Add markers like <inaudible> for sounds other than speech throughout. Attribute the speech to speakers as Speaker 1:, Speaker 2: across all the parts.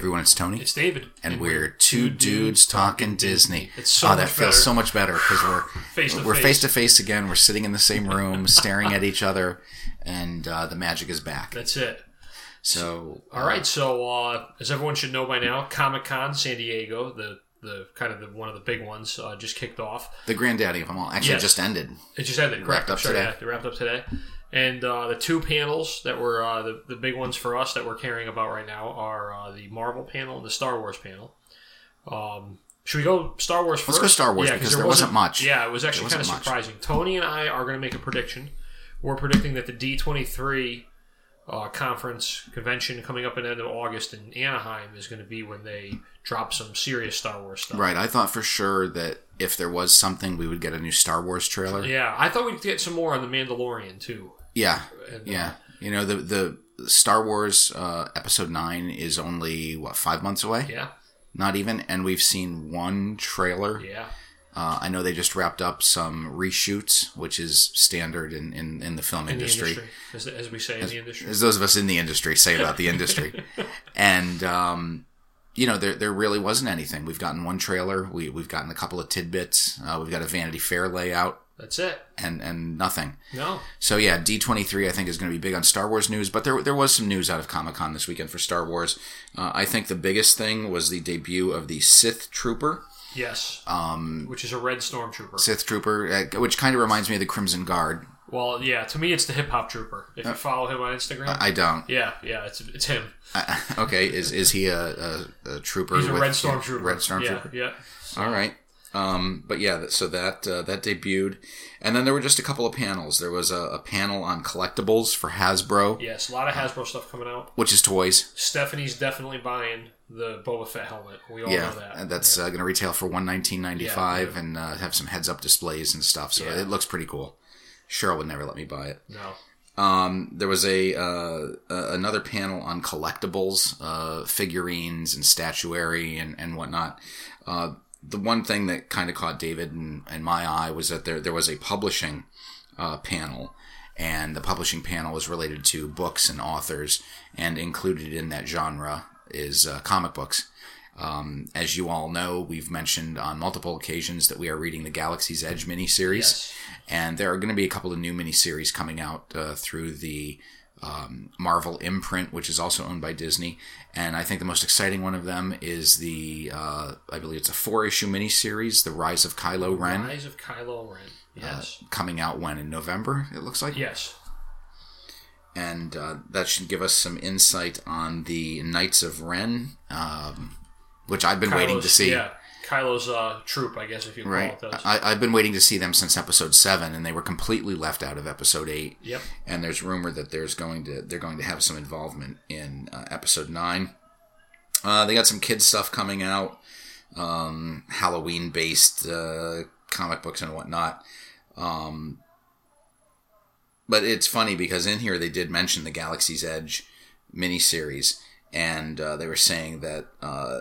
Speaker 1: everyone, it's Tony.
Speaker 2: It's David.
Speaker 1: and we're two dudes talking Disney.
Speaker 2: It's so
Speaker 1: oh, that feels
Speaker 2: better.
Speaker 1: so much better because we're <laughs>
Speaker 2: Face to
Speaker 1: we're
Speaker 2: face.
Speaker 1: face to face again. We're sitting in the same room, staring at each other, and uh, the magic is back.
Speaker 2: That's it.
Speaker 1: So,
Speaker 2: All right. So, uh, as everyone should know by now, Comic Con San Diego, the the kind of the, one of the big ones, uh, just kicked off.
Speaker 1: the granddaddy of them all actually
Speaker 2: Yes.
Speaker 1: just ended.
Speaker 2: It just ended. Correct.
Speaker 1: Wrapped up today.
Speaker 2: Yeah, they wrapped up today. And uh, the two panels that were uh, the, the big ones for us that we're caring about right now are uh, the Marvel panel and the Star Wars panel. Um, should we go Star Wars 1st Let's
Speaker 1: go Star Wars
Speaker 2: Yeah, 'cause
Speaker 1: because there wasn't much.
Speaker 2: Yeah, it was actually kind of
Speaker 1: wasn't much.
Speaker 2: surprising. Tony and I are going to make a prediction. We're predicting that the D23 uh, conference convention coming up in the end of August in Anaheim is going to be when they drop some serious Star Wars stuff.
Speaker 1: Right. I thought for sure that if there was something, we would get a new Star Wars trailer.
Speaker 2: Yeah, I thought we'd get some more on the Mandalorian too.
Speaker 1: Yeah.
Speaker 2: And, uh,
Speaker 1: Yeah. You know, the the Star Wars uh, Episode Nine is only what five months away.
Speaker 2: Yeah,
Speaker 1: Not even, and we've seen one trailer.
Speaker 2: yeah.
Speaker 1: Uh, I know they just wrapped up some reshoots, which is standard in, in, in the film
Speaker 2: in
Speaker 1: industry.
Speaker 2: the industry, as, as we say in the industry.
Speaker 1: As those of us in the industry say about the industry. <laughs> and, um, you know, there, there really wasn't anything. We've gotten one trailer. We, we've gotten a couple of tidbits. Uh, we've got a Vanity Fair layout
Speaker 2: That's it.
Speaker 1: and, and nothing.
Speaker 2: No,
Speaker 1: So yeah, D23 I think is going to be big on Star Wars news, but there there was some news out of Comic Con this weekend for Star Wars. Uh, I think the biggest thing was the debut of the Sith Trooper.
Speaker 2: yes. Um, which is a red stormtrooper.
Speaker 1: Sith Trooper, uh, which kind of reminds me of the Crimson Guard.
Speaker 2: Well, yeah. To me, it's the hip hop trooper. If you follow him on Instagram,
Speaker 1: Uh, I don't.
Speaker 2: yeah, yeah, it's it's him.
Speaker 1: I, <laughs> okay, is is he a, a, a trooper?
Speaker 2: He's a red stormtrooper.
Speaker 1: Red stormtrooper.
Speaker 2: Yeah, yeah.
Speaker 1: All right. Um, but yeah, so that uh, that debuted, and then there were just a couple of panels. There was a, a panel on collectibles for Hasbro,
Speaker 2: Yes, a lot of Hasbro stuff coming out.
Speaker 1: which is toys.
Speaker 2: Stephanie's definitely buying the Boba Fett helmet. We all
Speaker 1: yeah,
Speaker 2: know that.
Speaker 1: and that's uh, going to retail for one nineteen ninety five,
Speaker 2: Yeah,
Speaker 1: and uh, have some heads up displays and stuff. So
Speaker 2: Yeah.
Speaker 1: it looks pretty cool. Cheryl would never let me buy it.
Speaker 2: no.
Speaker 1: Um, there was a uh, uh, another panel on collectibles, uh, figurines and statuary and and whatnot. Uh, the one thing that kind of caught David and, and my eye was that there there was a publishing uh, panel, and the publishing panel was related to books and authors, and included in that genre is uh, comic books. Um, as you all know, we've mentioned on multiple occasions that we are reading the Galaxy's Edge miniseries,
Speaker 2: Yes.
Speaker 1: and there are going to be a couple of new miniseries coming out uh, through the um, Marvel imprint, which is also owned by Disney. And I think the most exciting one of them is the, uh, I believe it's a four issue miniseries, The Rise of Kylo Ren,
Speaker 2: Rise of Kylo Ren. Yes.
Speaker 1: coming out when in November, it looks like.
Speaker 2: yes.
Speaker 1: and uh, that should give us some insight on the Knights of Ren, um, which I've been waiting to see.
Speaker 2: Yeah. Kylo's uh, troop, I guess, if you call
Speaker 1: Right. I, I've been waiting to see them since episode seven, and they were completely left out of episode eight.
Speaker 2: Yep.
Speaker 1: And there's rumor that there's going to they're going to have some involvement in uh, episode nine. Uh, they got some kids stuff coming out, um, Halloween based uh, comic books and whatnot. Um, but it's funny because in here they did mention the Galaxy's Edge miniseries, and uh, they were saying that uh,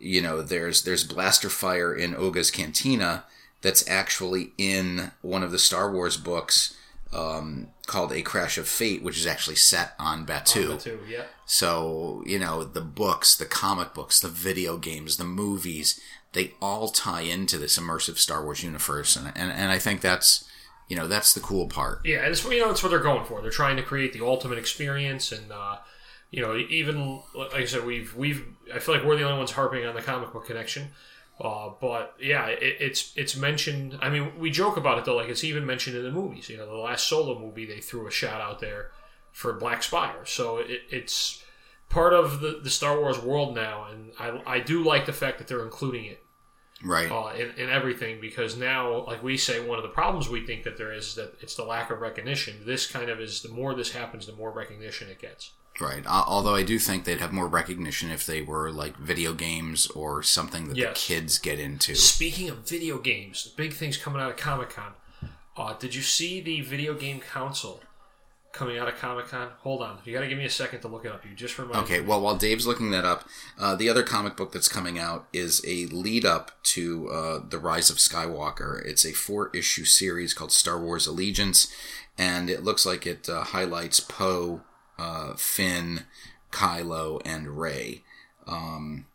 Speaker 1: you know there's there's blaster fire in Oga's cantina that's actually in one of the Star Wars books um, called A Crash of Fate, which is actually set on Batuu.
Speaker 2: The two, yeah.
Speaker 1: So, you know, the books, the comic books, the video games, the movies, they all tie into this immersive Star Wars universe. And, and, and I think that's, you know, that's the cool part.
Speaker 2: Yeah, and it's you know it's what they're going for. They're trying to create the ultimate experience, and uh, you know even like I said, we've we've I feel like we're the only ones harping on the comic book connection. Uh, but yeah, it, it's it's mentioned. I mean, we joke about it though, like it's even mentioned in the movies. You know, the last solo movie they threw a shot out there for Black Spire, so it, it's part of the, the Star Wars world now, and I I do like the fact that they're including it
Speaker 1: Right.
Speaker 2: uh, in, in everything because now, like we say, one of the problems we think that there is, is that it's the lack of recognition. This kind of is the more this happens, the more recognition it gets.
Speaker 1: Right. Uh, although I do think they'd have more recognition if they were like video games or something that
Speaker 2: Yes.
Speaker 1: the kids get into.
Speaker 2: Speaking of video games, the big things coming out of Comic Con. Uh, did you see the video game council coming out of Comic Con? Hold on, you got to give me a second to look it up. You just reminded
Speaker 1: Okay, well, while Dave's looking that up, uh, the other comic book that's coming out is a lead up to uh, The Rise of Skywalker. It's a four issue series called Star Wars Allegiance, and it looks like it uh, highlights Poe, uh, Finn, Kylo, and Rey. Um,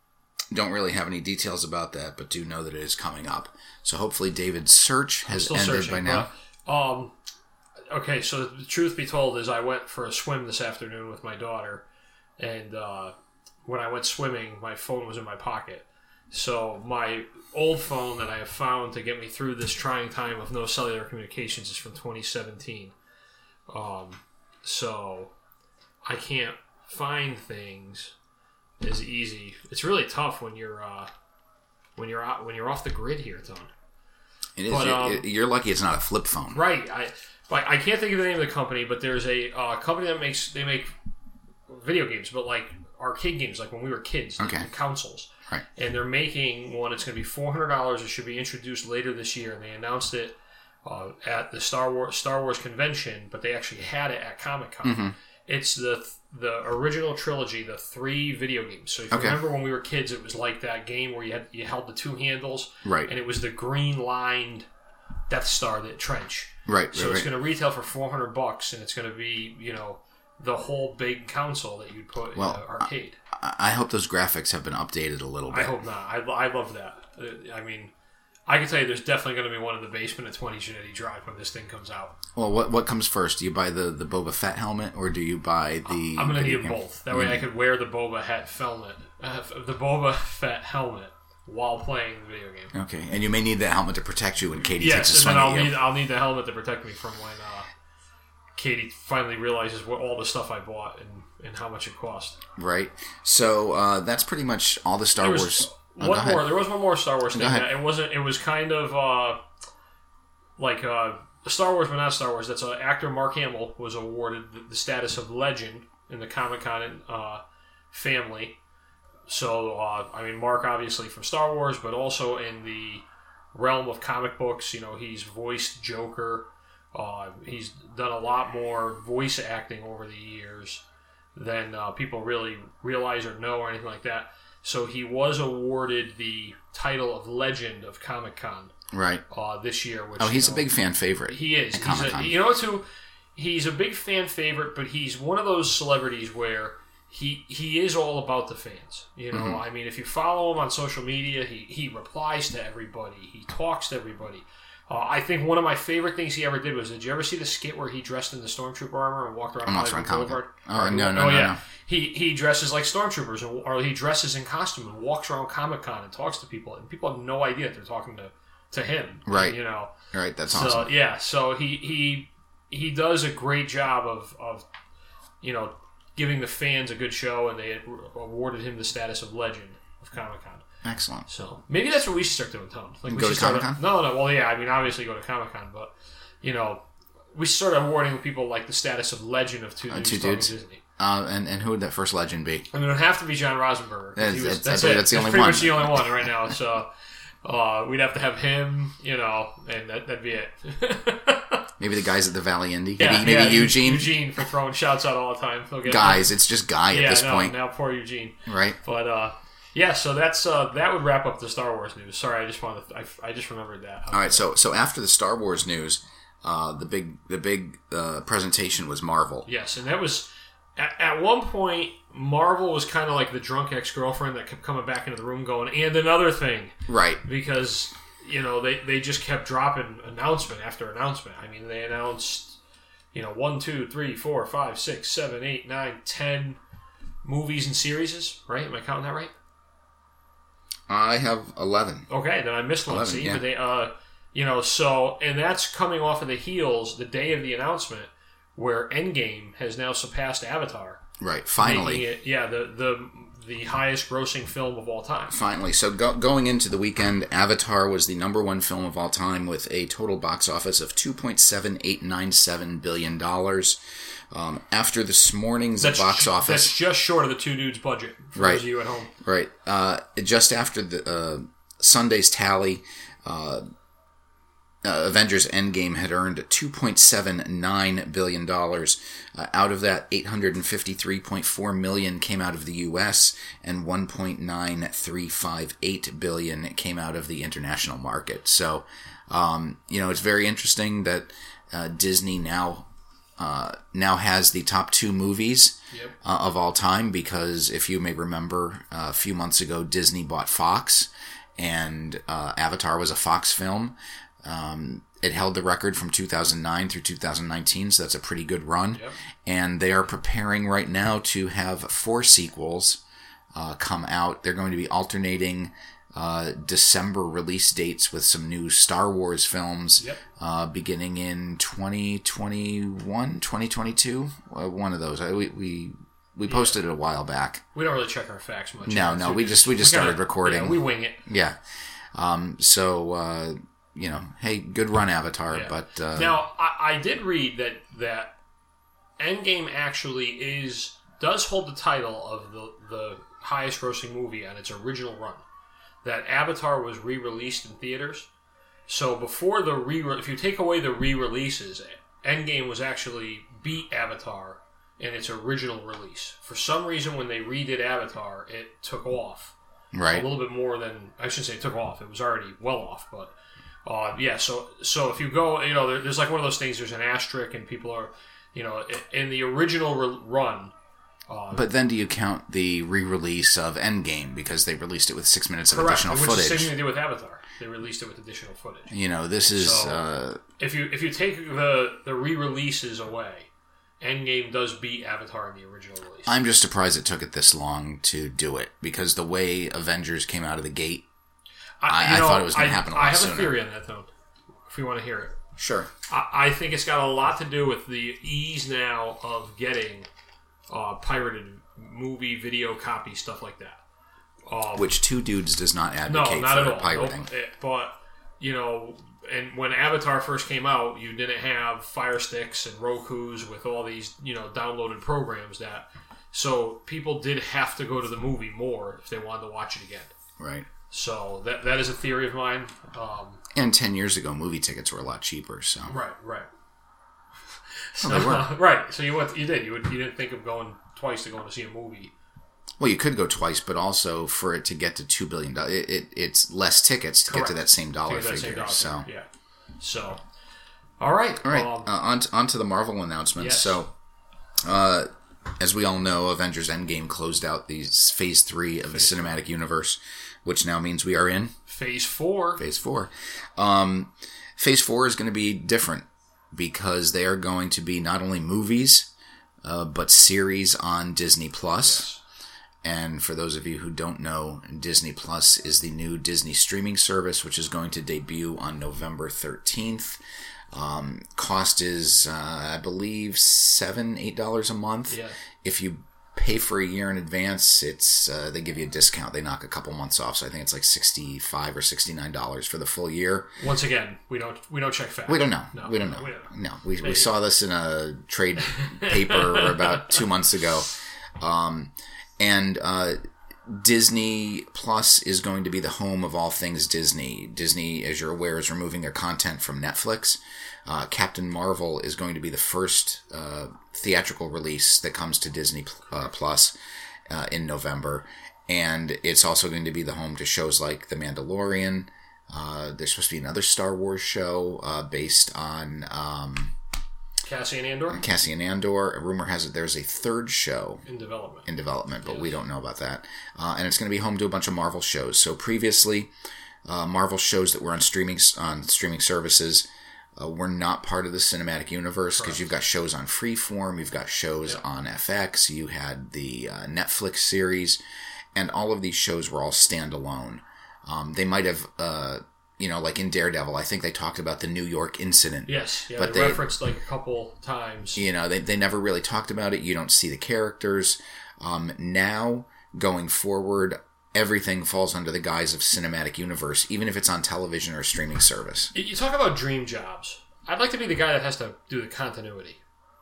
Speaker 1: don't really have any details about that, but do know that it is coming up. So hopefully David's search has ended
Speaker 2: searching
Speaker 1: by now.
Speaker 2: but, um, okay, so the truth be told is I went for a swim this afternoon with my daughter, and uh, when I went swimming, my phone was in my pocket. So my old phone that I have found to get me through this trying time of no cellular communications is from 2017. Um, so I can't find things as easy. It's really tough when you're uh, when you're out when you're off the grid here, Tone.
Speaker 1: It is.
Speaker 2: But,
Speaker 1: you're,
Speaker 2: um,
Speaker 1: you're lucky it's not a flip phone.
Speaker 2: Right. I like I can't think of the name of the company, but there's a uh, company that makes they make video games, but like arcade games, like when we were kids, like
Speaker 1: Okay.
Speaker 2: consoles.
Speaker 1: Right.
Speaker 2: And they're making one. It's going to be four hundred dollars. It should be introduced later this year, and they announced it uh, at the Star Wars Star Wars convention. But they actually had it at Comic Con.
Speaker 1: Mm-hmm.
Speaker 2: It's the the original trilogy, the three video games. So if you
Speaker 1: Okay.
Speaker 2: remember when we were kids, it was like that game where you had you held the two handles,
Speaker 1: Right.
Speaker 2: and it was the green lined Death Star, that trench.
Speaker 1: Right.
Speaker 2: So
Speaker 1: right,
Speaker 2: it's
Speaker 1: right.
Speaker 2: going to retail for four hundred bucks, and it's going to be you know the whole big console that you'd put
Speaker 1: Well,
Speaker 2: in an arcade.
Speaker 1: I I hope those graphics have been updated a little bit.
Speaker 2: I hope not. I, I love that. Uh, I mean, I can tell you, there's definitely going to be one in the basement at Twenty Genetti Drive when this thing comes out.
Speaker 1: Well, what what comes first? Do you buy the the Boba Fett helmet or do you buy the?
Speaker 2: I'm going to need both. That way, I could wear the Boba Fett helmet, uh, the Boba Fett helmet, while playing the video game.
Speaker 1: Okay, and you may need that helmet to protect you when Katie takes a
Speaker 2: Yes, and
Speaker 1: swing
Speaker 2: then I'll need I'll need the helmet to protect me from when uh, Katie finally realizes what all the stuff I bought and, and how much it cost.
Speaker 1: Right. So uh, that's pretty much all the Star
Speaker 2: was
Speaker 1: Wars. Oh,
Speaker 2: one more. There was one more Star Wars thing. It wasn't. It was kind of uh, like uh, Star Wars, but not Star Wars. That's uh, actor Mark Hamill was awarded the, the status of legend in the Comic Con uh, family. So uh, I mean, Mark obviously from Star Wars, but also in the realm of comic books. You know, he's voiced Joker. Uh, he's done a lot more voice acting over the years than uh, people really realize or know or anything like that. So he was awarded the title of Legend of Comic Con
Speaker 1: Right.
Speaker 2: uh, this year. Which,
Speaker 1: Oh, he's
Speaker 2: you
Speaker 1: a big fan favorite.
Speaker 2: He is. He's a,
Speaker 1: Comic-Con.
Speaker 2: you know who? He's a big fan favorite, but he's one of those celebrities where he he is all about the fans. You know,
Speaker 1: Mm-hmm.
Speaker 2: I mean, if you follow him on social media, he he replies to everybody. He talks to everybody. Uh, I think one of my favorite things he ever did was did you ever see the skit where he dressed in the stormtrooper armor and walked around
Speaker 1: I'm not
Speaker 2: Hollywood
Speaker 1: sure
Speaker 2: Boulevard?
Speaker 1: Comic-Con. Oh, no, no,
Speaker 2: oh
Speaker 1: no,
Speaker 2: yeah,
Speaker 1: no.
Speaker 2: he he dresses like stormtroopers, and, or he dresses in costume and walks around Comic Con and talks to people, and people have no idea that they're talking to to him.
Speaker 1: Right.
Speaker 2: You know.
Speaker 1: Right. That's
Speaker 2: So
Speaker 1: awesome.
Speaker 2: yeah, so he he he does a great job of of you know giving the fans a good show, and they awarded him the status of legend of Comic Con.
Speaker 1: Excellent.
Speaker 2: So maybe that's what we should start doing, Tom. Like we
Speaker 1: Go
Speaker 2: should
Speaker 1: to Comic-Con?
Speaker 2: No, no. Well, yeah. I mean, obviously go to Comic Con, but you know, we should start awarding people like the status of legend of two dudes
Speaker 1: Uh, two dudes?
Speaker 2: Disney.
Speaker 1: Uh, and and who would that first legend be?
Speaker 2: Mean, it would have to be John Rosenberger.
Speaker 1: That's-
Speaker 2: he was-
Speaker 1: that's-
Speaker 2: that's, it.
Speaker 1: that's the only
Speaker 2: pretty
Speaker 1: one.
Speaker 2: much the only one right now. So uh, we'd have to have him, you know, and that, that'd be it. <laughs>
Speaker 1: Maybe the guys at the Valley Indy.
Speaker 2: Yeah,
Speaker 1: maybe maybe
Speaker 2: yeah,
Speaker 1: Eugene.
Speaker 2: Eugene for throwing shouts out all the time.
Speaker 1: Guys, it's just Guy at
Speaker 2: yeah,
Speaker 1: this
Speaker 2: no,
Speaker 1: point,
Speaker 2: now poor Eugene.
Speaker 1: right?
Speaker 2: But uh, yeah, so that's uh, that would wrap up the Star Wars news. Sorry, I just wanted to, I, I just remembered that.
Speaker 1: All right. So so after the Star Wars news, uh, the big the big uh, presentation was Marvel.
Speaker 2: Yes, and that was at, at one point Marvel was kind of like the drunk ex girlfriend that kept coming back into the room, going, and another thing
Speaker 1: Right.
Speaker 2: because you know they they just kept dropping announcement after announcement. I mean, they announced you know one, two, three, four, five, six, seven, eight, nine, ten movies and series. Right? Am I counting that right?
Speaker 1: I have eleven.
Speaker 2: Okay, then I missed one.
Speaker 1: 11,
Speaker 2: See,
Speaker 1: yeah.
Speaker 2: but they, uh, you know, so and that's coming off of the heels the day of the announcement, where Endgame has now surpassed Avatar,
Speaker 1: Right. Finally.
Speaker 2: it, yeah, the the the highest grossing film of all time.
Speaker 1: Finally. So go, going into the weekend, Avatar was the number one film of all time with a total box office of two point seven eight nine seven billion dollars. Um, after this morning's
Speaker 2: That's
Speaker 1: box
Speaker 2: ju-
Speaker 1: office,
Speaker 2: That's just short of the two dudes budget for
Speaker 1: Right.
Speaker 2: you at home.
Speaker 1: Right. Uh, just after the uh, Sunday's tally, uh, uh, Avengers Endgame had earned $2.79 billion. Uh, out of that, 853.4 million came out of the U.S. and 1.9358 billion came out of the international market. So, um, you know, it's very interesting that uh, Disney now uh, now has the top two movies
Speaker 2: Yep.
Speaker 1: uh, of all time because if you may remember, uh, a few months ago, Disney bought Fox, and uh, Avatar was a Fox film. Um, it held the record from 2009 through 2019, so that's a pretty good run.
Speaker 2: Yep.
Speaker 1: And they are preparing right now to have four sequels uh, come out. They're going to be alternating uh, December release dates with some new Star Wars films
Speaker 2: Yep.
Speaker 1: uh, beginning in 2021, 2022. Uh, one of those. I, we, we, we posted it a while back.
Speaker 2: We don't really check our facts much.
Speaker 1: No, no, we just we <laughs> just started
Speaker 2: kinda-
Speaker 1: recording.
Speaker 2: yeah, we wing it.
Speaker 1: Yeah. Um, so, uh, you know, hey, good run, Avatar,
Speaker 2: Yeah.
Speaker 1: but uh,
Speaker 2: Now, I, I did read that that Endgame actually is does hold the title of the the highest grossing movie on its original run. That Avatar was re released in theaters. So before the re, if you take away the re releases, Endgame was actually beat Avatar in its original release. For some reason, when they redid Avatar, it took off
Speaker 1: Right.
Speaker 2: a little bit more than I shouldn't say it took off. It was already well off, but uh, yeah. So so if you go, you know, there, there's like one of those things. There's an asterisk, and people are, you know, in the original re- run.
Speaker 1: But then do you count the re-release of Endgame because they released it with six minutes of
Speaker 2: correct,
Speaker 1: additional
Speaker 2: which is the same thing they did with Avatar. They released it with additional footage.
Speaker 1: You know, this is
Speaker 2: So-
Speaker 1: uh,
Speaker 2: If you if you take the the re-releases away, Endgame does beat Avatar in the original release.
Speaker 1: I'm just surprised it took it this long to do it because the way Avengers came out of the gate. I-
Speaker 2: you
Speaker 1: I thought it was gonna happen a lot
Speaker 2: I have
Speaker 1: sooner.
Speaker 2: a theory on that though. If you want to hear it.
Speaker 1: Sure.
Speaker 2: I, I think it's got a lot to do with the ease now of getting uh, pirated movie, video copy, stuff like that. Um,
Speaker 1: Which two dudes does not
Speaker 2: no,
Speaker 1: advocate
Speaker 2: not
Speaker 1: for pirating.
Speaker 2: Nope. Eh, But you know, and when Avatar first came out, you didn't have Fire Sticks and Roku's with all these you know downloaded programs that. So people did have to go to the movie more if they wanted to watch it again.
Speaker 1: Right.
Speaker 2: So that that is a theory of mine. Um,
Speaker 1: And ten years ago, movie tickets were a lot cheaper. So
Speaker 2: Right, right. So, <laughs> right. So you went, you did. You would, you didn't think of going twice to go to see a movie.
Speaker 1: well, you could go twice, but also for it to get to two billion dollars, it, it, it's less tickets to get to that same dollar
Speaker 2: that
Speaker 1: figure.
Speaker 2: same dollar
Speaker 1: so.
Speaker 2: figure, yeah. So, all right,
Speaker 1: All right,
Speaker 2: Um,
Speaker 1: uh, on, to, on to the Marvel announcements.
Speaker 2: Yes.
Speaker 1: So, uh, as we all know, Avengers Endgame closed out the s- phase three of the cinematic universe, which now means we are in
Speaker 2: phase four.
Speaker 1: phase four. Um, phase four is going to be different because they are going to be not only movies, uh, but series on Disney Plus. And for those of you who don't know, Disney Plus is the new Disney streaming service, which is going to debut on November 13th. Um, cost is, uh, I believe, seven, eight dollars a month.
Speaker 2: Yeah.
Speaker 1: If you pay for a year in advance, it's uh, they give you a discount. They knock a couple months off, so I think it's like sixty-five or sixty-nine dollars for the full year.
Speaker 2: Once again, we don't we don't check facts.
Speaker 1: We don't know.
Speaker 2: No,
Speaker 1: we don't know.
Speaker 2: we don't
Speaker 1: No, we, we saw this in a trade paper <laughs> about two months ago. Um, and uh, Disney Plus is going to be the home of all things Disney. Disney, as you're aware, is removing their content from Netflix. Uh, Captain Marvel is going to be the first uh, theatrical release that comes to Disney uh, Plus uh, in November. And it's also going to be the home to shows like The Mandalorian. Uh, there's supposed to be another Star Wars show uh, based on um,
Speaker 2: Cassian Andor
Speaker 1: Cassian Andor. A rumor has it there's a third show
Speaker 2: in development.
Speaker 1: in development, but we don't know about that. Uh, and it's going to be home to a bunch of Marvel shows. So previously, uh, Marvel shows that were on streaming on streaming services uh, were not part of the cinematic universe because you've got shows on Freeform, you've got shows on FX, you had the uh, Netflix series, and all of these shows were all standalone. Um, they might have. You know, like in Daredevil, I think they talked about the New York incident
Speaker 2: Yes, yeah,
Speaker 1: But
Speaker 2: they,
Speaker 1: they-
Speaker 2: referenced like a couple times.
Speaker 1: you know they, they never really talked about it you don't see the characters um, now going forward everything falls under the guise of cinematic universe even if it's on television or a streaming service
Speaker 2: You- You talk about dream jobs. I'd like to be the guy that has to do the continuity.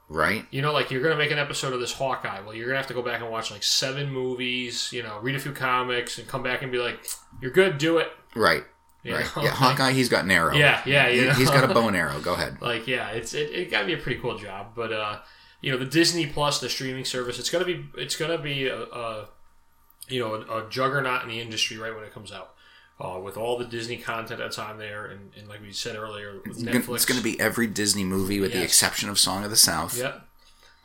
Speaker 1: right
Speaker 2: You know, like you're going to make an episode of this Hawkeye. Well, you're going to have to go back and watch like seven movies, you know, read a few comics, and come back and be like, you're good, do it.
Speaker 1: right
Speaker 2: You
Speaker 1: right <laughs> yeah hawkeye he's got an arrow
Speaker 2: Yeah, yeah, you
Speaker 1: He-
Speaker 2: know?
Speaker 1: he's got a bow and <laughs> arrow go ahead
Speaker 2: Like, yeah, it's it, it got to be a pretty cool job. But, uh, you know, the Disney Plus, the streaming service, it's going to be, it's to be a, a, you know, a, a juggernaut in the industry right when it comes out. uh, with all the Disney content that's on there, and, and like we said earlier, with
Speaker 1: It's gonna-
Speaker 2: Netflix.
Speaker 1: It's going to be every Disney movie with the exception of Song of the South.
Speaker 2: Yep.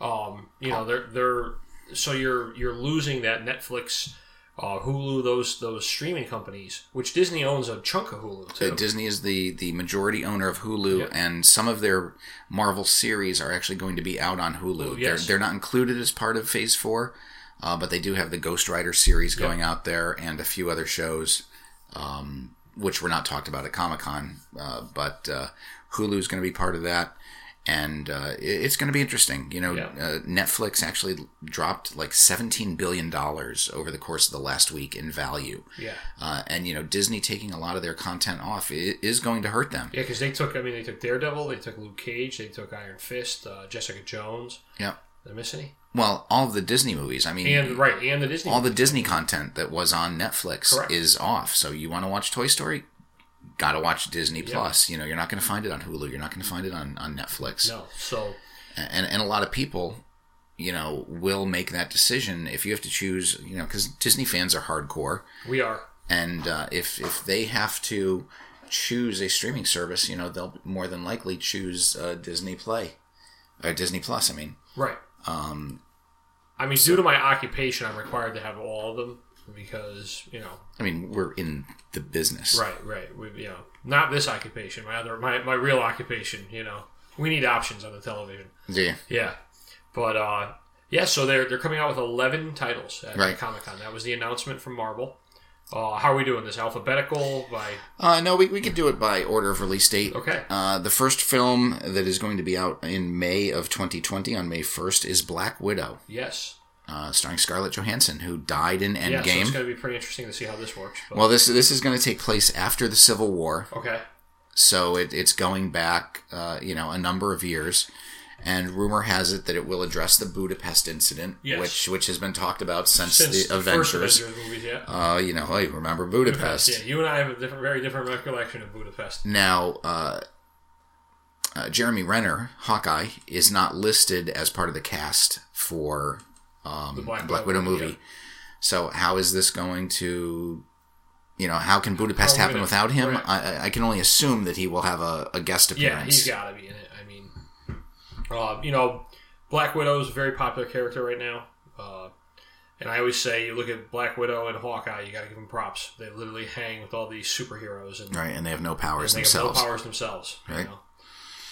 Speaker 2: Um, you know, they're they're so you're you're losing that Netflix, uh, Hulu, those those streaming companies, which Disney owns a chunk of Hulu
Speaker 1: Uh,
Speaker 2: too.
Speaker 1: Disney is the, the majority owner of Hulu,
Speaker 2: Yep.
Speaker 1: and some of their Marvel series are actually going to be out on Hulu.
Speaker 2: Oh, yes.
Speaker 1: They're, they're not included as part of Phase 4, uh, but they do have the Ghost Rider series going out there and a few other shows, um, which were not talked about at Comic Con. Uh, but uh, Hulu is going to be part of that. And uh, it's going to be interesting. You know,
Speaker 2: Yeah.
Speaker 1: uh, Netflix actually dropped like $17 billion over the course of the last week in value.
Speaker 2: yeah,
Speaker 1: Uh, and you know Disney taking a lot of their content off is going to hurt them.
Speaker 2: yeah, because they took. I mean, they took Daredevil, they took Luke Cage, they took Iron Fist, uh, Jessica Jones.
Speaker 1: Yeah.
Speaker 2: Did I miss any?
Speaker 1: Well, all of the Disney movies. I mean,
Speaker 2: And right, and the Disney.
Speaker 1: all the Disney content that was on Netflix
Speaker 2: Correct.
Speaker 1: is off. So you want to watch Toy Story? Got to watch Disney Plus. You know, you're not going to find it on Hulu. You're not going to find it on on Netflix.
Speaker 2: no, so
Speaker 1: And and a lot of people, you know, will make that decision if you have to choose. You know, because Disney fans are hardcore.
Speaker 2: we are.
Speaker 1: and uh, if if they have to choose a streaming service, you know they'll more than likely choose uh, Disney Play or Disney Plus. I mean,
Speaker 2: Right.
Speaker 1: um,
Speaker 2: I mean, due to my occupation, I'm required to have all of them because you know.
Speaker 1: I mean we're in the business,
Speaker 2: Right, right. We, you know, not this occupation. My other, my, my real occupation. You know, we need options on the television.
Speaker 1: Yeah,
Speaker 2: Yeah, but uh, yeah. So they're they're coming out with eleven titles at
Speaker 1: Right.
Speaker 2: Comic Con. That was the announcement from Marvel. Uh, how are we doing this? Alphabetical by
Speaker 1: uh, no, we we could do it by order of release date.
Speaker 2: okay.
Speaker 1: Uh, the first film that is going to be out in May of 2020 on May 1st is Black Widow,
Speaker 2: Yes.
Speaker 1: Uh, starring Scarlett Johansson, who died in Endgame.
Speaker 2: Yeah. So it's going to be pretty interesting to see how this works. But,
Speaker 1: well, this this is going to take place after the Civil War.
Speaker 2: okay.
Speaker 1: so it, it's going back, uh, you know, a number of years. And rumor has it that it will address the Budapest incident,
Speaker 2: Yes.
Speaker 1: which which has been talked about since,
Speaker 2: Since
Speaker 1: the Avengers.
Speaker 2: Movies, yeah.
Speaker 1: Uh, you know, hey, remember Budapest?
Speaker 2: Yeah, you and I have a different, very different recollection of Budapest.
Speaker 1: Now, uh, uh, Jeremy Renner, Hawkeye, is not listed as part of the cast for um,
Speaker 2: The Black
Speaker 1: Black,
Speaker 2: Widow
Speaker 1: Widow
Speaker 2: movie,
Speaker 1: movie. So how is this going to, you know, how can Budapest
Speaker 2: How
Speaker 1: happen without him?
Speaker 2: right.
Speaker 1: I, I- can only assume that he will have a, a guest
Speaker 2: Yeah,
Speaker 1: appearance.
Speaker 2: he's got to be in it. I mean, uh, you know, Black Widow is a very popular character right now. Uh, and I always say, you look at Black Widow and Hawkeye, you got to give them props. They literally hang with all these superheroes, and
Speaker 1: Right, and they have no powers
Speaker 2: they
Speaker 1: themselves.
Speaker 2: have no powers themselves. you
Speaker 1: Right.
Speaker 2: know?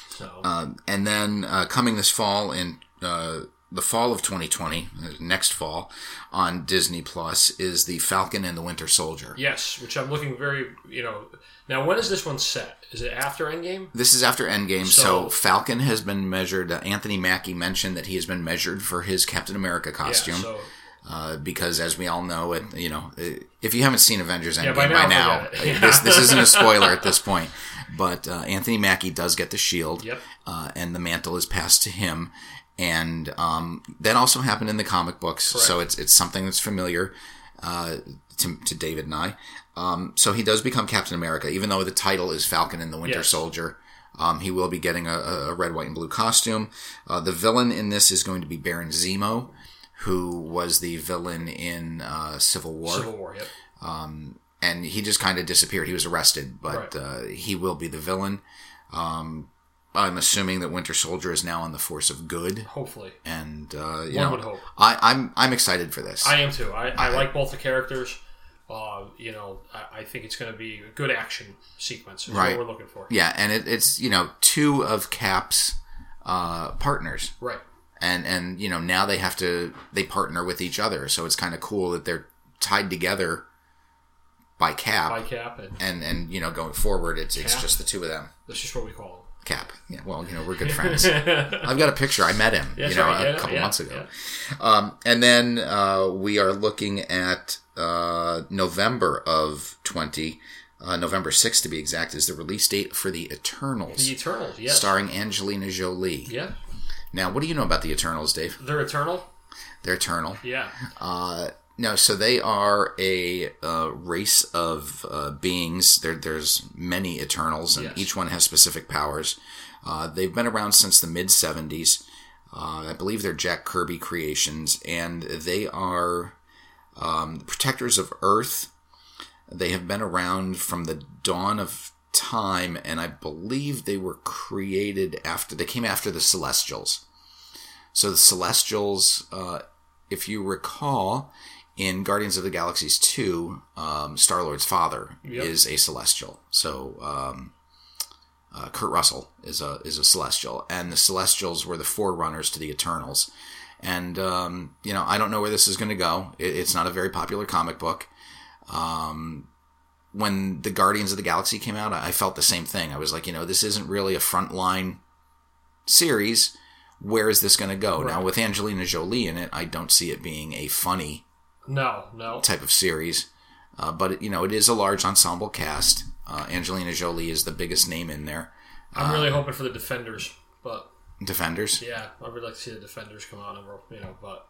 Speaker 2: So
Speaker 1: Um, and then uh, coming this fall in uh, the fall of 2020, uh, next fall on Disney Plus is the Falcon and the Winter Soldier.
Speaker 2: yes, which I'm looking very, you know. Now, when is this one set? Is it after Endgame?
Speaker 1: This is after Endgame, so,
Speaker 2: So-
Speaker 1: Falcon has been measured. Uh, Anthony Mackie mentioned that he has been measured for his Captain America costume
Speaker 2: Yeah, so
Speaker 1: uh, because, as we all know, it you know uh, if you haven't seen Avengers Endgame
Speaker 2: by
Speaker 1: by
Speaker 2: now,
Speaker 1: now,
Speaker 2: forget it.
Speaker 1: uh, this this isn't a spoiler at this <laughs> point. But uh, Anthony Mackie does get the shield,
Speaker 2: Yep.
Speaker 1: uh, and the mantle is passed to him. And um, that also happened in the comic books, so it's it's something that's familiar uh, to, to David and I. Um, so he does become Captain America, even though the title is Falcon and the Winter
Speaker 2: Yes.
Speaker 1: Soldier. Um, he will be getting a, a red, white, and blue costume. Uh, the villain in this is going to be Baron Zemo, who was the villain in uh, Civil War
Speaker 2: Civil War. Yep.
Speaker 1: and he just kind of disappeared. He was arrested, but
Speaker 2: Right.
Speaker 1: uh, he will be the villain. Um, I'm assuming that Winter Soldier is now on the force of good,
Speaker 2: Hopefully,
Speaker 1: and uh, you
Speaker 2: one
Speaker 1: know,
Speaker 2: would hope.
Speaker 1: I, I'm I'm excited for this.
Speaker 2: I am too. I, I like both the characters. Uh, you know, I, I think it's going to be a good action sequence. Is
Speaker 1: Right.
Speaker 2: what we're looking for.
Speaker 1: yeah, and it, it's you know two of Cap's uh, partners,
Speaker 2: Right.
Speaker 1: and and you know now they have to they partner with each other, so it's kind of cool that they're tied together by Cap,
Speaker 2: By Cap, and
Speaker 1: and and you know going forward, it's it's just the two of them.
Speaker 2: that's just what we call
Speaker 1: Cap. Yeah, well, you know, we're good <laughs> friends. I've got a picture. I met him,
Speaker 2: That's
Speaker 1: you know,
Speaker 2: right,
Speaker 1: a
Speaker 2: yeah,
Speaker 1: couple
Speaker 2: yeah,
Speaker 1: months ago. Um, and then uh, we are looking at uh, November of 20, uh, November 6th to be exact, is the release date for The Eternals,
Speaker 2: The Eternals, yes.
Speaker 1: starring Angelina Jolie.
Speaker 2: Yeah.
Speaker 1: Now, what do you know about The Eternals, Dave?
Speaker 2: They're eternal?
Speaker 1: They're eternal.
Speaker 2: Yeah.
Speaker 1: No, so they are a uh, race of uh, beings. There, there's many Eternals, and
Speaker 2: Yes.
Speaker 1: each one has specific powers. Uh, they've been around since the mid 70s. Uh, I believe they're Jack Kirby creations, and they are um, protectors of Earth. They have been around from the dawn of time, and I believe they were created after they came after the Celestials. So the Celestials, uh, if you recall, in Guardians of the Galaxies 2, um, Star Lord's father
Speaker 2: Yep.
Speaker 1: is a Celestial. So um, uh, Kurt Russell is a is a Celestial, and the Celestials were the forerunners to the Eternals. And um, you know, I don't know where this is going to go. It, it's not a very popular comic book. Um, when the Guardians of the Galaxy came out, I I felt the same thing. I was like, you know, this isn't really a frontline series. Where is this going to go? Now, with Angelina Jolie in it, I don't see it being a funny
Speaker 2: No, no.
Speaker 1: type of series. Uh, but it, you know, it is a large ensemble cast. Uh, Angelina Jolie is the biggest name in there.
Speaker 2: I'm really hoping for the Defenders, but
Speaker 1: Defenders.
Speaker 2: yeah, I would like to see the Defenders come out and you know, but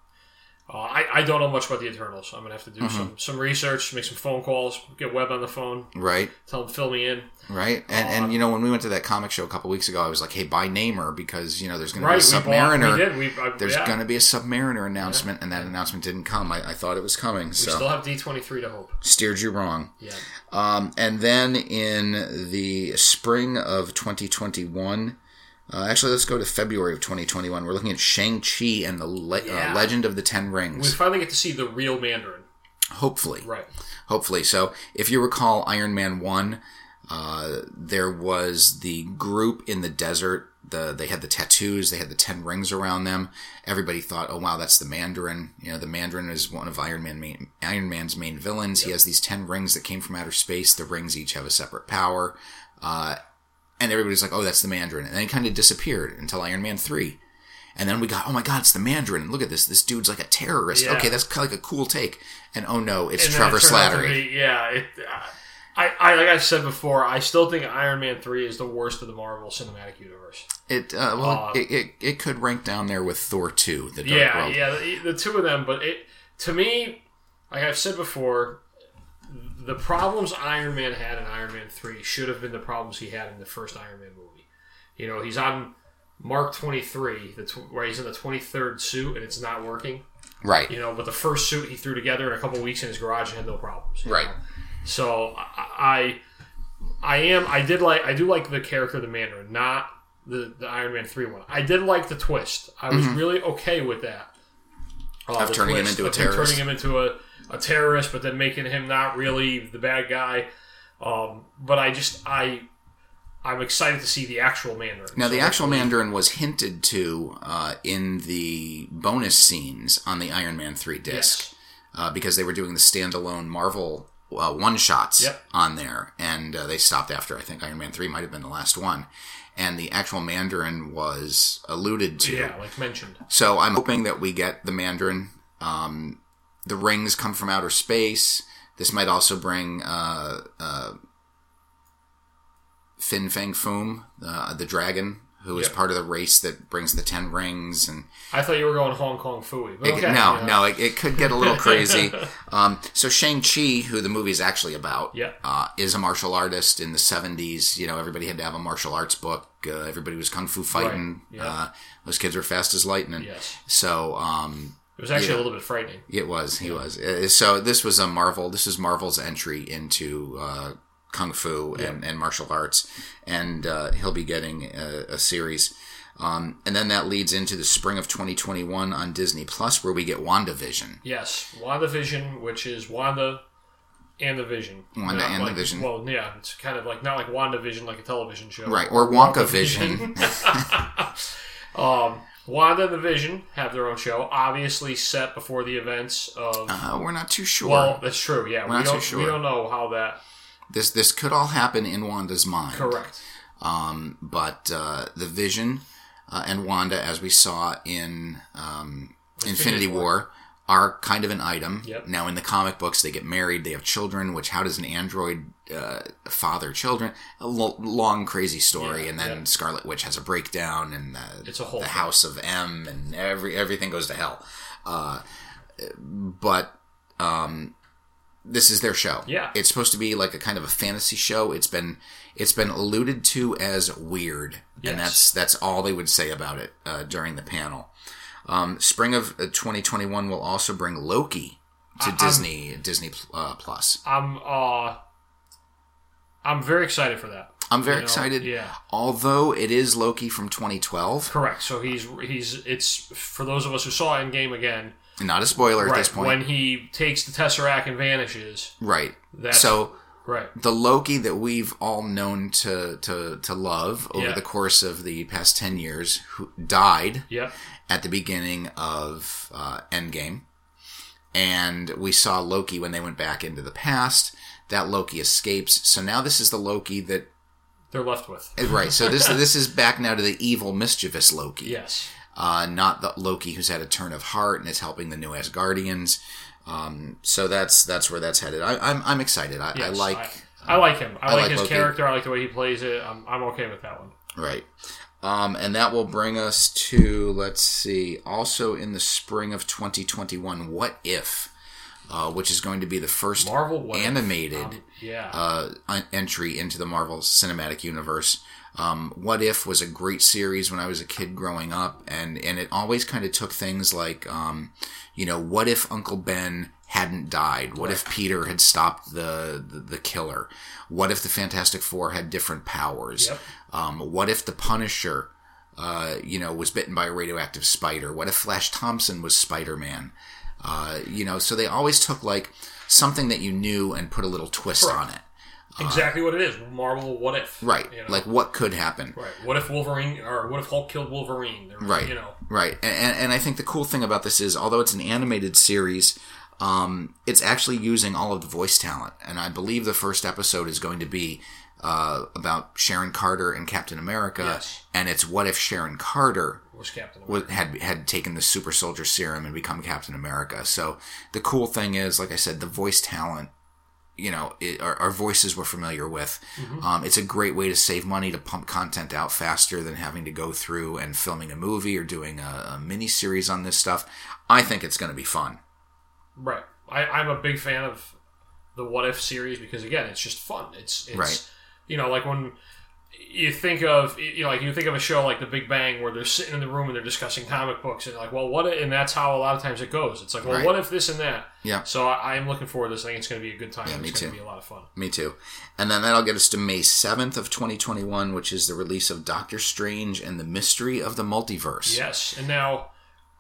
Speaker 2: uh, I I don't know much about the Eternals. I'm gonna have to do
Speaker 1: Mm-hmm.
Speaker 2: some some research, make some phone calls, get Webb on the phone,
Speaker 1: Right,
Speaker 2: tell him fill me in.
Speaker 1: right, and and you know when we went to that comic show a couple weeks ago, I was like, "Hey, buy Namor because you know there's going to
Speaker 2: Right,
Speaker 1: be a
Speaker 2: we bought.
Speaker 1: Submariner.
Speaker 2: We did. We I,
Speaker 1: There's
Speaker 2: yeah.
Speaker 1: going to be a Submariner announcement, and that announcement didn't come. I, I thought it was coming,
Speaker 2: We still have D23 to hope.
Speaker 1: steered you wrong.
Speaker 2: Yeah.
Speaker 1: Um, and then in the spring of 2021, uh, actually, let's go to February of 2021. We're looking at Shang Chi and the Le-
Speaker 2: Yeah.
Speaker 1: uh, Legend of the Ten Rings.
Speaker 2: We finally get to see the real Mandarin.
Speaker 1: Hopefully,
Speaker 2: Right.
Speaker 1: hopefully. So, if you recall Iron Man one, uh, there was the group in the desert. The they had the tattoos. They had the ten rings around them. Everybody thought, "Oh wow, that's the Mandarin." You know, the Mandarin is one of Iron Man main, Iron Man's main villains. He has these ten rings that came from outer space. The rings each have a separate power. And everybody's like, "Oh, that's the Mandarin," and then he kind of disappeared until Iron Man three. And then we got, oh my god, it's the Mandarin. Look at this. This dude's like a terrorist.
Speaker 2: Yeah.
Speaker 1: Okay, that's kind of like a cool take. And oh no, it's
Speaker 2: And
Speaker 1: Trevor
Speaker 2: it turned out to
Speaker 1: Slattery.
Speaker 2: be- yeah. It, uh, I, I like I said before, I still think Iron Man three is the worst of the Marvel Cinematic Universe.
Speaker 1: It uh, well,
Speaker 2: Uh,
Speaker 1: it, it it could rank down there with Thor two, the Dark
Speaker 2: yeah,
Speaker 1: World.
Speaker 2: yeah, the, the two of them. But it to me, like I've said before, the problems Iron Man had in Iron Man three should have been the problems he had in the first Iron Man movie. You know, he's on Mark twenty three, the tw- where he's in the twenty third suit and it's not working.
Speaker 1: Right.
Speaker 2: You know, but the first suit he threw together in a couple weeks in his garage and had no problems.
Speaker 1: Right.
Speaker 2: know? So I, I am. I did like. I do like the character of the Mandarin, not the the Iron Man three one. I did like the twist. I was really okay with that. Uh,
Speaker 1: Mm-hmm. Of turning him into a terrorist.
Speaker 2: Turning him into a, a terrorist, but then making him not really the bad guy. Um, but I just I. I'm excited to see the actual Mandarin.
Speaker 1: Now, the actual Mandarin was hinted to uh, in the bonus scenes on the Iron Man 3 disc
Speaker 2: Yes.
Speaker 1: uh, because they were doing the standalone Marvel uh, one shots
Speaker 2: Yep.
Speaker 1: on there, and uh, they stopped after I think Iron Man 3 might have been the last one. And the actual Mandarin was alluded to.
Speaker 2: Yeah, like mentioned.
Speaker 1: So I'm hoping that we get the Mandarin. Um, the rings come from outer space. This might also bring uh, uh, Fin Fang Foom, uh, the dragon, who is part of the race that brings the ten rings. And
Speaker 2: I thought you were going Hong Kong Phooey. But
Speaker 1: it-
Speaker 2: okay,
Speaker 1: no,
Speaker 2: yeah.
Speaker 1: no, it, it could get a little <laughs> crazy. um, so Shang Chi, who the movie is actually about,
Speaker 2: Yeah.
Speaker 1: uh, is a martial artist in the '70s. You know, everybody had to have a martial arts book. Uh, everybody was kung fu fighting.
Speaker 2: Right, yeah.
Speaker 1: Uh, those kids were fast as lightning.
Speaker 2: Yes.
Speaker 1: So. Um,
Speaker 2: It was actually
Speaker 1: Yeah.
Speaker 2: a little bit frightening.
Speaker 1: it was. He was. Uh, So this was a Marvel. This is Marvel's entry into uh, kung fu and, and martial arts, and uh, he'll be getting a, a series. Um, and then that leads into the spring of 2021 on Disney Plus, where we get WandaVision.
Speaker 2: Yes, WandaVision, which is Wanda and the Vision.
Speaker 1: Wanda
Speaker 2: Not
Speaker 1: and the Vision.
Speaker 2: Well, yeah, it's kind of like not like WandaVision, like a television show,
Speaker 1: Right, or Wonka Vision. <laughs>
Speaker 2: um, Wanda and the Vision have their own show, obviously set before the events of.
Speaker 1: Uh, we're not too sure.
Speaker 2: well, that's true. Yeah, we
Speaker 1: not too
Speaker 2: don't.
Speaker 1: sure.
Speaker 2: We don't know how that.
Speaker 1: this this could all happen in Wanda's mind.
Speaker 2: Correct.
Speaker 1: Um, but uh, the Vision uh, and Wanda, as we saw in um, Infinity
Speaker 2: War.
Speaker 1: War, are kind of an item.
Speaker 2: Yep.
Speaker 1: Now, in the comic books, they get married, they have children. Which how does an android uh, father children? A lo- long, crazy story,
Speaker 2: Yeah,
Speaker 1: and then. Scarlet Witch has a breakdown, and uh,
Speaker 2: It's a whole
Speaker 1: the
Speaker 2: thing.
Speaker 1: House of M, and every everything goes to hell. Uh, but um, this is their show.
Speaker 2: Yeah.
Speaker 1: it's supposed to be like a kind of a fantasy show. It's been it's been alluded to as weird,
Speaker 2: Yes.
Speaker 1: and that's that's all they would say about it uh, during the panel. Um, spring of uh, 2021 will also bring Loki to
Speaker 2: I'm-
Speaker 1: Disney Disney uh, Plus.
Speaker 2: I'm uh, I'm very excited for that.
Speaker 1: I'm very
Speaker 2: You know,
Speaker 1: excited.
Speaker 2: Yeah,
Speaker 1: Although it is Loki from 2012,
Speaker 2: correct. So he's he's it's for those of us who saw Endgame again.
Speaker 1: not a spoiler at this point.
Speaker 2: when he takes the Tesseract and vanishes.
Speaker 1: right.
Speaker 2: That's
Speaker 1: So
Speaker 2: right.
Speaker 1: the Loki that we've all known to to to love over
Speaker 2: Yeah.
Speaker 1: the course of the past 10 years who died
Speaker 2: Yep.
Speaker 1: at the beginning of uh, Endgame. And we saw Loki when they went back into the past. That Loki escapes. So now this is the Loki that
Speaker 2: They're left with.
Speaker 1: right. So this <laughs> this is back now to the evil, mischievous Loki.
Speaker 2: Yes.
Speaker 1: uh, not the Loki who's had a turn of heart and is helping the new Asgardians. Um, so that's that's where that's headed. I, I'm I'm excited. I, I like
Speaker 2: I, I like him. I,
Speaker 1: I
Speaker 2: like,
Speaker 1: like
Speaker 2: his
Speaker 1: Loki.
Speaker 2: character. I like the way he plays it. I'm, I'm okay with that one.
Speaker 1: right, um, and that will bring us to let's see. Also in the spring of 2021, What If, uh, which is going to be the first
Speaker 2: Marvel
Speaker 1: animated
Speaker 2: Um, yeah.
Speaker 1: uh, entry into the Marvel Cinematic Universe. Um, what If was a great series when I was a kid growing up, and and it always kind of took things like, um, you know, what if Uncle Ben hadn't died? What if Peter had stopped the, the the killer? What if the Fantastic Four had different powers?
Speaker 2: Yep.
Speaker 1: Um, what if the Punisher, uh, you know, was bitten by a radioactive spider? What if Flash Thompson was Spider Man? Uh, you know, so they always took like something that you knew and put a little twist on it.
Speaker 2: Exactly what it is. Marvel. What if?
Speaker 1: uh, Right.
Speaker 2: You know?
Speaker 1: Like what could happen.
Speaker 2: Right. What if Wolverine or what if Hulk killed Wolverine?
Speaker 1: Right.
Speaker 2: You know.
Speaker 1: Right. And, and, and I think the cool thing about this is, although it's an animated series, um, it's actually using all of the voice talent. And I believe the first episode is going to be uh, about Sharon Carter and Captain America.
Speaker 2: Yes.
Speaker 1: And it's what if Sharon Carter
Speaker 2: Was Captain America.
Speaker 1: was, had had taken the super soldier serum and become Captain America. So the cool thing is, like I said, the voice talent. You know, it, our, our voices we're familiar with. Um, it's a great way to save money to pump content out faster than having to go through and filming a movie or doing a, a mini series on this stuff. I think it's going to be fun.
Speaker 2: Right. I, I'm a big fan of the What If series because again, it's just fun. It's it's
Speaker 1: Right.
Speaker 2: you know like when you think of you know like you think of a show like The Big Bang where they're sitting in the room and they're discussing comic books and like well what if, and that's how a lot of times it goes. It's like well
Speaker 1: Right.
Speaker 2: what if this and that.
Speaker 1: Yeah.
Speaker 2: So I, I'm looking forward to this. I think it's going to be a good time.
Speaker 1: Yeah, me
Speaker 2: it's going
Speaker 1: too.
Speaker 2: to be a lot of fun.
Speaker 1: Me too. And then that'll get us to May 7th of 2021, which is the release of Doctor Strange and the Mystery of the Multiverse.
Speaker 2: Yes, and now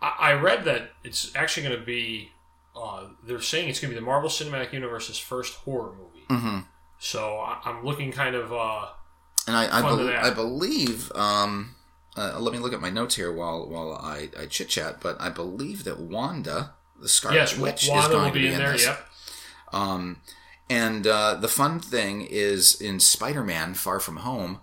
Speaker 2: I, I read that it's actually going to be. Uh, they're saying it's going to be the Marvel Cinematic Universe's first horror movie.
Speaker 1: hmm
Speaker 2: So I, I'm looking kind of. Uh,
Speaker 1: And I, I,
Speaker 2: Fun to
Speaker 1: bel
Speaker 2: that.
Speaker 1: I believe, um, uh, let me look at my notes here while while I, I chit chat. But I believe that Wanda, the Scarlet
Speaker 2: yes,
Speaker 1: Witch,
Speaker 2: Wanda
Speaker 1: is going to
Speaker 2: be
Speaker 1: be
Speaker 2: in
Speaker 1: in
Speaker 2: there.
Speaker 1: this.
Speaker 2: Yep.
Speaker 1: Um, and uh, the fun thing is in Spider-Man: Far From Home,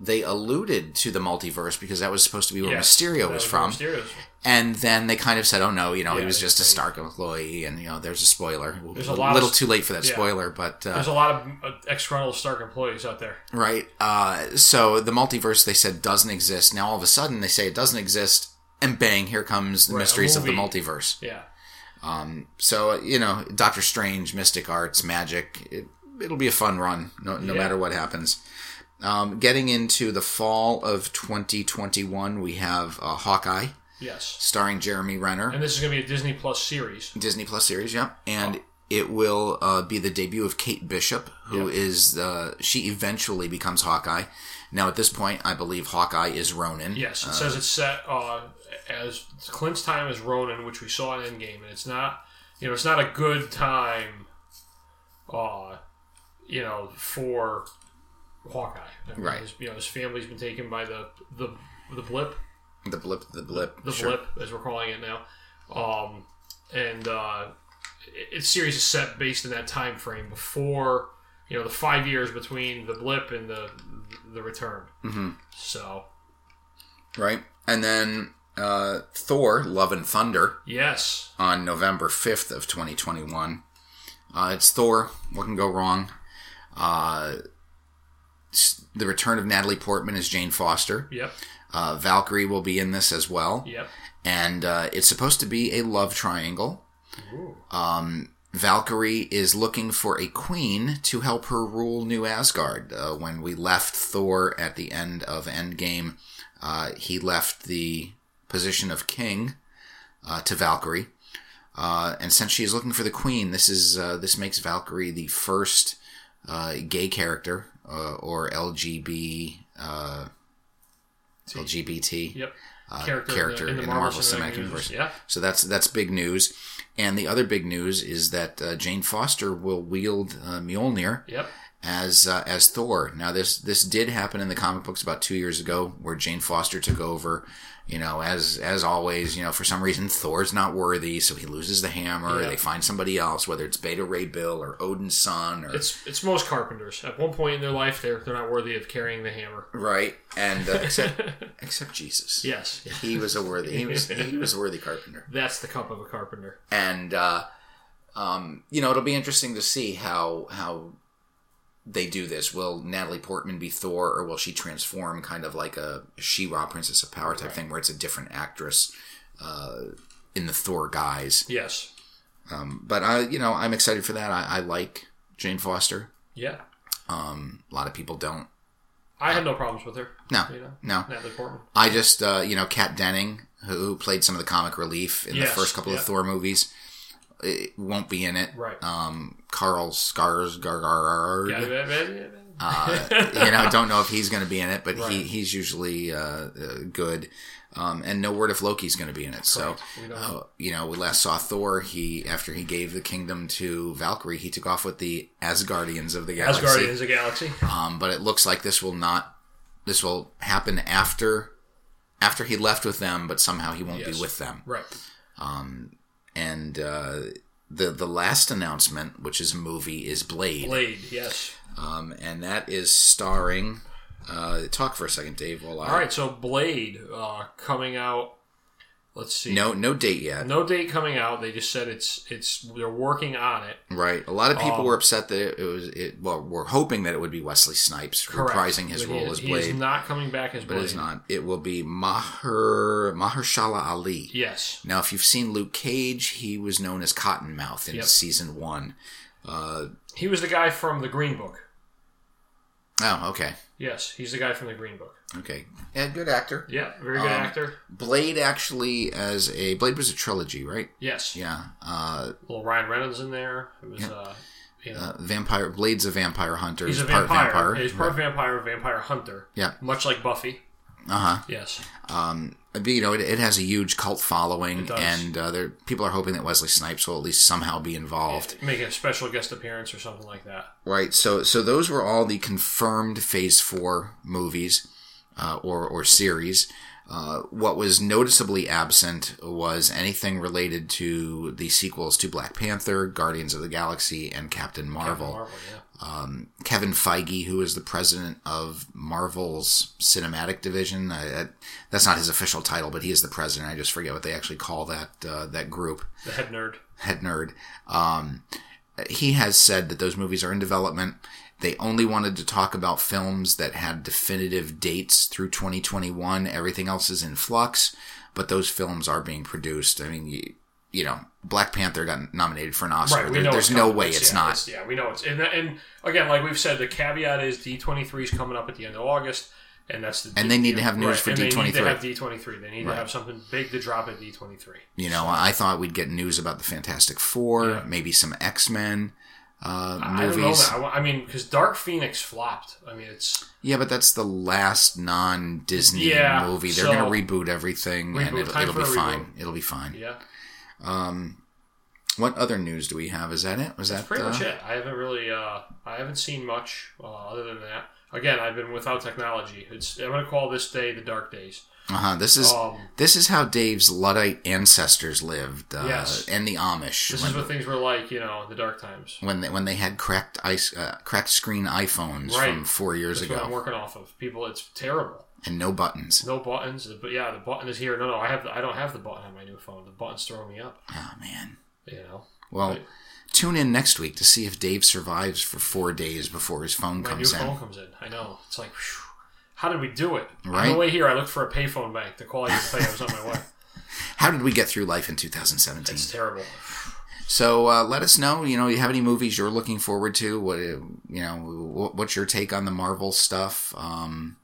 Speaker 1: they alluded to the multiverse because that was supposed to be where
Speaker 2: Yes,
Speaker 1: Mysterio was
Speaker 2: was
Speaker 1: from.
Speaker 2: Mysterio's.
Speaker 1: And then they kind of said, "Oh no, you know, he was just a Stark employee," and you know, there's a spoiler.
Speaker 2: There's
Speaker 1: a
Speaker 2: a
Speaker 1: little
Speaker 2: of-
Speaker 1: too late for that
Speaker 2: yeah.
Speaker 1: spoiler, but uh,
Speaker 2: There's a lot of uh, ex-colonel Stark employees out there.
Speaker 1: right. Uh, so the multiverse they said doesn't exist. Now all of a sudden they say it doesn't exist, and bang, here comes the
Speaker 2: Right,
Speaker 1: mysteries of the multiverse.
Speaker 2: Yeah.
Speaker 1: So uh, you know, Doctor Strange, Mystic Arts, magic. It, it'll be a fun run, no, no
Speaker 2: Yeah.
Speaker 1: matter what happens. Um, getting into the fall of 2021, we have uh, Hawkeye,
Speaker 2: Yes.
Speaker 1: starring Jeremy Renner.
Speaker 2: And this is going to be a Disney Plus series.
Speaker 1: Disney Plus series, yeah, and it will uh, be the debut of Kate Bishop, who
Speaker 2: Yep.
Speaker 1: is uh, she eventually becomes Hawkeye. Now, at this point, I believe Hawkeye is Ronin.
Speaker 2: Yes, it says it's set uh, as Clint's time as Ronin, which we saw in Endgame, and it's not, you know, it's not a good time, uh, you know, for Hawkeye. I mean,
Speaker 1: Right.
Speaker 2: His, you know, his family's been taken by the the the blip,
Speaker 1: the blip, the blip,
Speaker 2: the
Speaker 1: sure.
Speaker 2: blip, as we're calling it now, um, and uh, it- its series is set based in that time frame before, you know, the five years between the blip and the the return. Mm-hmm. So
Speaker 1: right? And then uh, Thor: Love and Thunder
Speaker 2: yes,
Speaker 1: on November fifth of twenty twenty one. Uh, it's Thor. What can go wrong? Uh, the return of Natalie Portman as Jane Foster.
Speaker 2: yep,
Speaker 1: Uh, Valkyrie will be in this as well.
Speaker 2: yep.
Speaker 1: and uh, it's supposed to be a love triangle.
Speaker 2: Ooh.
Speaker 1: Valkyrie is looking for a queen to help her rule New Asgard. Uh, when we left Thor at the end of Endgame, uh, he left the position of king uh, to Valkyrie. Uh, and since she is looking for the queen, this is uh, this makes Valkyrie the first uh, gay character uh, or LGB uh, LGBT
Speaker 2: Yep.
Speaker 1: uh,
Speaker 2: Character
Speaker 1: character, in the, Marvel, Cinematic Universe.
Speaker 2: Yeah.
Speaker 1: So that's that's big news. And the other big news is that uh, Jane Foster will wield uh, Mjolnir
Speaker 2: Yep.
Speaker 1: As uh, as Thor. Now this this did happen in the comic books about two years ago, where Jane Foster took over. You know, as as always, you know, for some reason Thor's not worthy, so he loses the hammer.
Speaker 2: Yeah.
Speaker 1: They find somebody else, whether it's Beta Ray Bill or Odin's son, or
Speaker 2: It's it's most carpenters. At one point in their life, they're they're not worthy of carrying the hammer.
Speaker 1: right, and uh, except <laughs> except Jesus.
Speaker 2: Yes.
Speaker 1: He was a worthy. He was he was a worthy carpenter. <laughs>
Speaker 2: That's the cup of a carpenter.
Speaker 1: and uh, um, you know it'll be interesting to see how how they do this. Will Natalie Portman be Thor, or will she transform kind of like a She-Ra, Princess of Power type thing, where it's a different actress uh, in the Thor guise?
Speaker 2: Yes.
Speaker 1: Um, but I, you know, I'm excited for that. I, I like Jane Foster.
Speaker 2: Yeah.
Speaker 1: Um, a lot of people don't.
Speaker 2: I had no problems with her.
Speaker 1: No,
Speaker 2: You know,
Speaker 1: no.
Speaker 2: Natalie Portman.
Speaker 1: I just, uh, you know, Kat Dennings, who played some of the comic relief in the first couple
Speaker 2: yeah.
Speaker 1: of Thor movies, it won't be in it.
Speaker 2: Right.
Speaker 1: Um, Carl Skarsgård,
Speaker 2: Yeah. yeah,
Speaker 1: uh, you know, <laughs> don't know if he's going to be in it, but he, he's usually uh, uh, good. Um, and no word if Loki's going to be in it. So,
Speaker 2: Correct. Don't
Speaker 1: uh, you know, we last saw Thor. He after he gave the kingdom to Valkyrie, he took off with the Asgardians of the galaxy.
Speaker 2: Asgardians of the Galaxy.
Speaker 1: Um, but it looks like this will not. This will happen after after he left with them, but somehow he won't
Speaker 2: Yes.
Speaker 1: be with them.
Speaker 2: Right.
Speaker 1: And uh, the the last announcement, which is a movie, is Blade,
Speaker 2: Blade. Yes.
Speaker 1: um, and that is starring. Uh, talk for a second, Dave. While I
Speaker 2: All right. So Blade uh, coming out. Let's see.
Speaker 1: no no date yet.
Speaker 2: No date coming out. They just said it's it's they're working on it.
Speaker 1: Right. A lot of people
Speaker 2: Um,
Speaker 1: were upset that it, was it. Well, we're hoping that it would be Wesley Snipes
Speaker 2: Correct.
Speaker 1: reprising his
Speaker 2: But
Speaker 1: role
Speaker 2: is-
Speaker 1: as
Speaker 2: He is
Speaker 1: Blade,
Speaker 2: not coming back as
Speaker 1: but
Speaker 2: Blade.
Speaker 1: it's not. It will be Maher Mahershala Ali.
Speaker 2: Yes.
Speaker 1: Now, if you've seen Luke Cage, he was known as Cottonmouth in
Speaker 2: Yep.
Speaker 1: season one.
Speaker 2: He was the guy from the Green Book.
Speaker 1: Oh, okay,
Speaker 2: Yes, he's the guy from the Green Book.
Speaker 1: Okay, yeah, good actor.
Speaker 2: Yeah, very good
Speaker 1: Um,
Speaker 2: actor.
Speaker 1: Blade actually, as a Blade was a trilogy, right?
Speaker 2: Yes.
Speaker 1: Yeah. Uh,
Speaker 2: Little Ryan Reynolds in there. It was uh, you know,
Speaker 1: uh, vampire Blade's a vampire hunter.
Speaker 2: he's a
Speaker 1: part
Speaker 2: vampire.
Speaker 1: vampire.
Speaker 2: He's part vampire, vampire hunter.
Speaker 1: Yeah.
Speaker 2: Much like Buffy.
Speaker 1: Uh huh.
Speaker 2: Yes.
Speaker 1: Um, you know, it, it has a huge cult following, and uh, there people are hoping that Wesley Snipes will at least somehow be involved.
Speaker 2: Make a special guest appearance or something like that.
Speaker 1: Right. So so those were all the confirmed Phase Four movies uh, or or series. Uh, what was noticeably absent was anything related to the sequels to Black Panther, Guardians of the Galaxy, and Captain Marvel.
Speaker 2: Marvel, yeah.
Speaker 1: Um, Kevin Feige, who is the president of Marvel's cinematic division, I, I, that's not his official title, but he is the president. I just forget what they actually call that uh, that group
Speaker 2: The head nerd.
Speaker 1: head nerd. Um, he has said that those movies are in development. They only wanted to talk about films that had definitive dates through 2021. Everything else is in flux, but those films are being produced. I mean, you, you know, Black Panther got nominated for an Oscar.
Speaker 2: Right,
Speaker 1: There- there's no way it's
Speaker 2: yeah,
Speaker 1: not.
Speaker 2: yeah, we know it's and, and again, like we've said, the caveat is D twenty three is coming up at the end of August, and that's the
Speaker 1: And they need to have news for
Speaker 2: and They need
Speaker 1: D23.
Speaker 2: to have D twenty three. They need
Speaker 1: Right.
Speaker 2: to have something big to drop at D twenty three.
Speaker 1: You know, I thought we'd get news about the Fantastic Four,
Speaker 2: Yeah.
Speaker 1: maybe some X Men uh,
Speaker 2: I don't know.
Speaker 1: movies.
Speaker 2: I, I mean, because Dark Phoenix flopped. I mean, it's
Speaker 1: Yeah, but that's the last non-Disney
Speaker 2: Yeah,
Speaker 1: movie. They're
Speaker 2: so-
Speaker 1: going to reboot everything, and it'll, it'll be fine.
Speaker 2: reboot.
Speaker 1: It'll be fine.
Speaker 2: yeah,
Speaker 1: What other news do we have? Is that it? Was that
Speaker 2: pretty
Speaker 1: uh,
Speaker 2: much it. I haven't really, uh, I haven't seen much uh, other than that. Again, I've been without technology. It's I'm going to call this day the dark days.
Speaker 1: Uh-huh. This is
Speaker 2: Um,
Speaker 1: this is how Dave's Luddite ancestors lived, uh,
Speaker 2: Yes.
Speaker 1: and the Amish
Speaker 2: This is what things were like, you know, in the dark times.
Speaker 1: when they when they had cracked ice uh, cracked screen iPhones
Speaker 2: Right.
Speaker 1: from four years
Speaker 2: That's what I'm
Speaker 1: ago,
Speaker 2: working off of. People, it's terrible.
Speaker 1: and no buttons.
Speaker 2: No buttons, but yeah, the button is here. No, no, I have. The, I don't have the button on my new phone. The button's throwing me up.
Speaker 1: Oh man.
Speaker 2: You know,
Speaker 1: Well,
Speaker 2: Right.
Speaker 1: tune in next week to see if Dave survives for four days before his phone
Speaker 2: my new
Speaker 1: comes in.
Speaker 2: phone comes in. I know. It's like, whew, how did we do it? On
Speaker 1: Right.
Speaker 2: the way here, I looked for a payphone bank to call you and tell you I was on my way. <laughs>
Speaker 1: How did we get through life in 2017?
Speaker 2: It's terrible.
Speaker 1: So uh, let us know. You know, you have any movies you're looking forward to? What uh, you know? What's your take on the Marvel stuff? Um,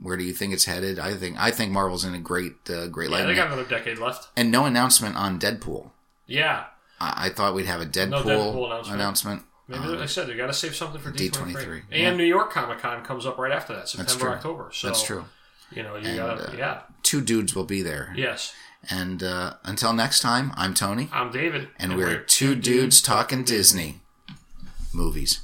Speaker 1: where do you think it's headed? I think I think Marvel's in a great uh, great
Speaker 2: Yeah,
Speaker 1: light,
Speaker 2: they got another decade left.
Speaker 1: and no announcement on Deadpool.
Speaker 2: Yeah.
Speaker 1: I, I thought we'd have a Deadpool,
Speaker 2: Deadpool announcement.
Speaker 1: announcement.
Speaker 2: Maybe
Speaker 1: Um,
Speaker 2: like I said, they got to save something for D twenty
Speaker 1: D23,
Speaker 2: three.
Speaker 1: yeah.
Speaker 2: And New York Comic Con comes up right after that, September
Speaker 1: true.
Speaker 2: October. So
Speaker 1: That's true.
Speaker 2: You know, you
Speaker 1: And,
Speaker 2: got
Speaker 1: uh,
Speaker 2: yeah,
Speaker 1: Two dudes will be there.
Speaker 2: yes.
Speaker 1: And uh, until next time, I'm Tony,
Speaker 2: I'm David,
Speaker 1: and, we're, two dudes talking Disney movies.